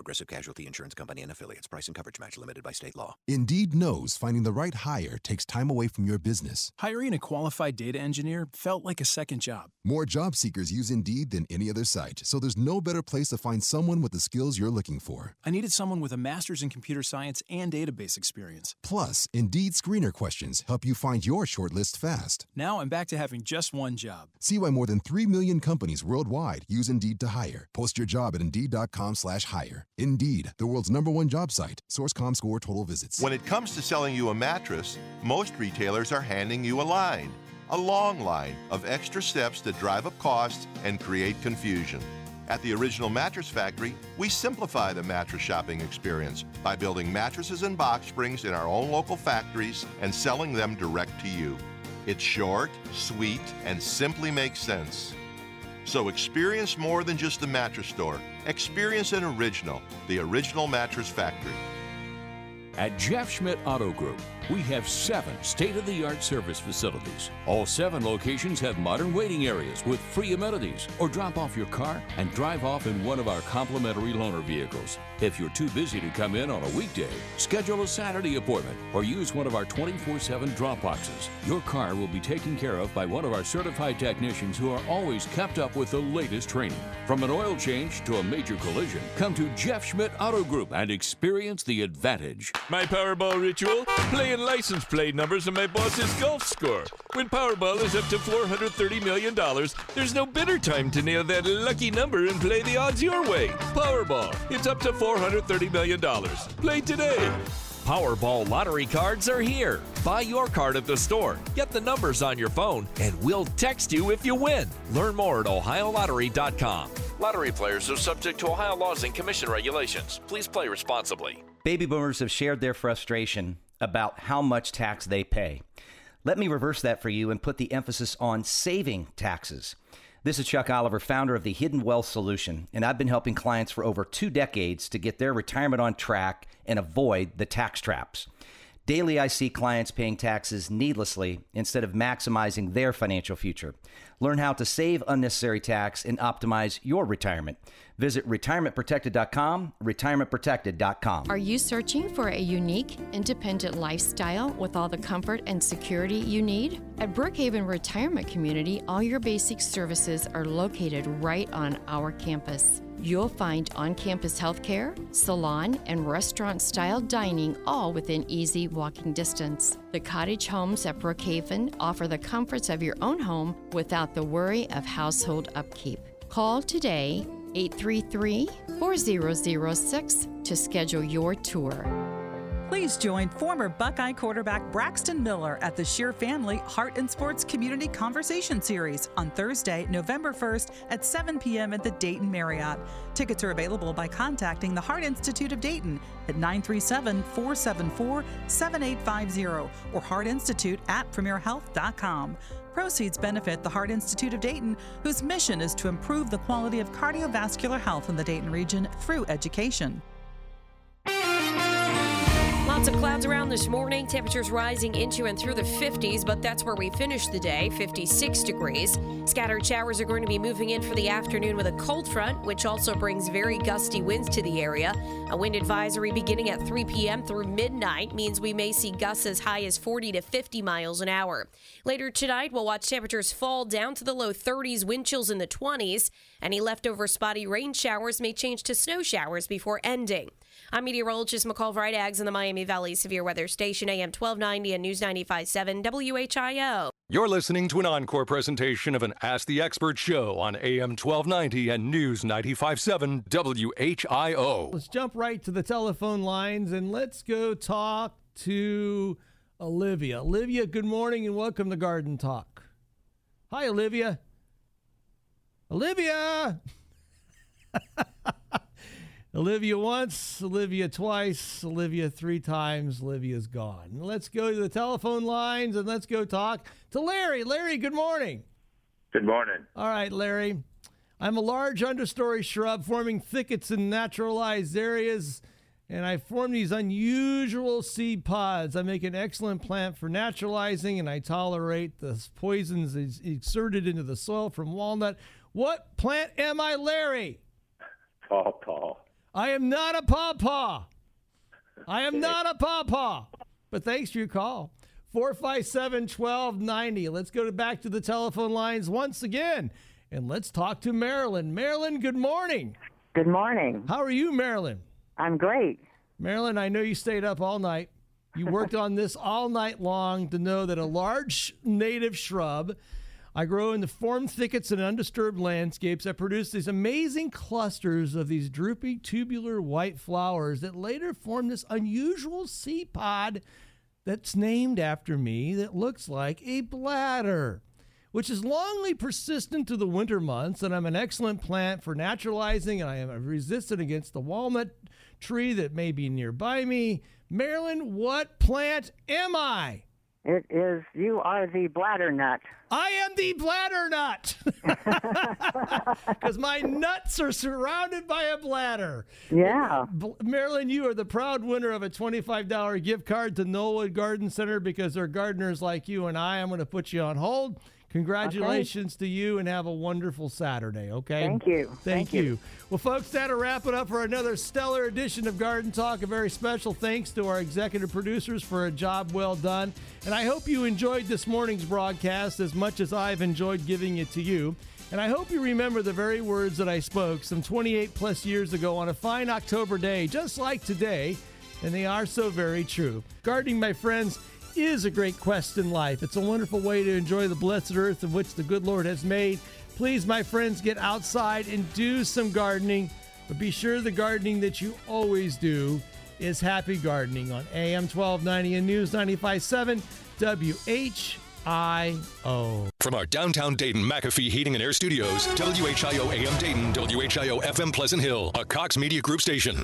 S39: Progressive Casualty Insurance Company and affiliates. Price and coverage match limited by state law.
S40: Indeed knows finding the right hire takes time away from your business.
S41: Hiring a qualified data engineer felt like a second job.
S40: More job seekers use Indeed than any other site, so there's no better place to find someone with the skills you're looking for.
S41: I needed someone with a master's in computer science and database experience.
S40: Plus, Indeed screener questions help you find your shortlist fast.
S41: Now I'm back to having just one job.
S40: See why more than 3 million companies worldwide use Indeed to hire. Post your job at Indeed.com slash hire. Indeed, the world's number one job site. Source.com score total visits.
S12: When it comes to selling you a mattress, most retailers are handing you a line, a long line of extra steps that drive up costs and create confusion. At the Original Mattress Factory, we simplify the mattress shopping experience by building mattresses and box springs in our own local factories and selling them direct to you. It's short, sweet, and simply makes sense. So experience more than just the mattress store. Experience an original, the Original Mattress Factory.
S34: At Jeff Schmidt Auto Group, we have seven state of the art service facilities. All seven locations have modern waiting areas with free amenities, or drop off your car and drive off in one of our complimentary loaner vehicles. If you're too busy to come in on a weekday, schedule a Saturday appointment or use one of our 24 7 drop boxes. Your car will be taken care of by one of our certified technicians who are always kept up with the latest training. From an oil change to a major collision, come to Jeff Schmidt Auto Group and experience the advantage.
S42: My Powerball ritual? Playing license plate numbers and my boss's golf score. When Powerball is up to $430 million, there's no better time to nail that lucky number and play the odds your way. Powerball, it's up to $430 million. Play today.
S43: Powerball lottery cards are here. Buy your card at the store, get the numbers on your phone, and we'll text you if you win. Learn more at OhioLottery.com. Lottery players are subject to Ohio laws and commission regulations. Please play responsibly.
S11: Baby boomers have shared their frustration about how much tax they pay. Let me reverse that for you and put the emphasis on saving taxes. This is Chuck Oliver, founder of the Hidden Wealth Solution, and I've been helping clients for over two decades to get their retirement on track and avoid the tax traps. Daily, I see clients paying taxes needlessly instead of maximizing their financial future. Learn how to save unnecessary tax and optimize your retirement. Visit retirementprotected.com, retirementprotected.com.
S44: Are you searching for a unique, independent lifestyle with all the comfort and security you need? At Brookhaven Retirement Community, all your basic services are located right on our campus. You'll find on campus healthcare, salon, and restaurant style dining all within easy walking distance. The cottage homes at Brookhaven offer the comforts of your own home without the worry of household upkeep. Call today 833 4006 to schedule your tour.
S41: Please join former Buckeye quarterback Braxton Miller at the Shear Family Heart and Sports Community Conversation Series on Thursday, November 1st at 7 p.m. at the Dayton Marriott. Tickets are available by contacting the Heart Institute of Dayton at 937 474 7850 or heartinstitute at premierhealth.com. Proceeds benefit the Heart Institute of Dayton, whose mission is to improve the quality of cardiovascular health in the Dayton region through education.
S16: Lots of clouds around this morning. Temperatures rising into and through the 50s, but that's where we finish the day 56 degrees. Scattered showers are going to be moving in for the afternoon with a cold front, which also brings very gusty winds to the area. A wind advisory beginning at 3 p.m. through midnight means we may see gusts as high as 40 to 50 miles an hour. Later tonight, we'll watch temperatures fall down to the low 30s, wind chills in the 20s. Any leftover spotty rain showers may change to snow showers before ending. I'm meteorologist McCall Vrydaghs in the Miami Valley Severe Weather Station, AM 1290 and News 95.7 WHIO.
S1: You're listening to an encore presentation of an Ask the Expert show on AM 1290 and News 95.7 WHIO.
S2: Let's jump right to the telephone lines and let's go talk to Olivia. Olivia, good morning and welcome to Garden Talk. Hi, Olivia. Olivia! (laughs) Olivia once, Olivia twice, Olivia three times, Olivia's gone. Let's go to the telephone lines and let's go talk to Larry. Larry, good morning.
S34: Good morning.
S2: All right, Larry. I'm a large understory shrub forming thickets in naturalized areas, and I form these unusual seed pods. I make an excellent plant for naturalizing, and I tolerate the poisons exerted into the soil from walnut. What plant am I, Larry?
S34: Pawpaw.
S2: I am not a pawpaw. I am not a pawpaw. But thanks for your call. 457 1290. Let's go to back to the telephone lines once again. And let's talk to Marilyn. Marilyn, good morning.
S36: Good morning.
S2: How are you, Marilyn?
S36: I'm great.
S2: Marilyn, I know you stayed up all night. You worked on this all night long to know that a large native shrub I grow in the formed thickets and undisturbed landscapes that produce these amazing clusters of these droopy tubular white flowers that later form this unusual seed pod that's named after me that looks like a bladder, which is longly persistent to the winter months. And I'm an excellent plant for naturalizing, and I am resistant against the walnut tree that may be nearby me. Marilyn, what plant am I?
S36: It is, you are the bladder nut.
S2: I am the bladder nut. (laughs) Because my nuts are surrounded by a bladder.
S36: Yeah.
S2: Marilyn, you are the proud winner of a $25 gift card to Knollwood Garden Center because they're gardeners like you and I. I'm going to put you on hold. Congratulations okay. to you and have a wonderful Saturday, okay?
S36: Thank you.
S2: Thank,
S36: Thank
S2: you.
S36: you.
S2: Well, folks, that'll wrap it up for another stellar edition of Garden Talk. A very special thanks to our executive producers for a job well done. And I hope you enjoyed this morning's broadcast as much as I've enjoyed giving it to you. And I hope you remember the very words that I spoke some 28 plus years ago on a fine October day, just like today. And they are so very true. Gardening, my friends, is a great quest in life. It's a wonderful way to enjoy the blessed earth of which the good Lord has made. Please, my friends, get outside and do some gardening, but be sure the gardening that you always do is happy gardening on AM 1290 and News 957 WHIO.
S1: From our downtown Dayton McAfee Heating and Air Studios, WHIO AM Dayton, WHIO FM Pleasant Hill, a Cox Media Group station.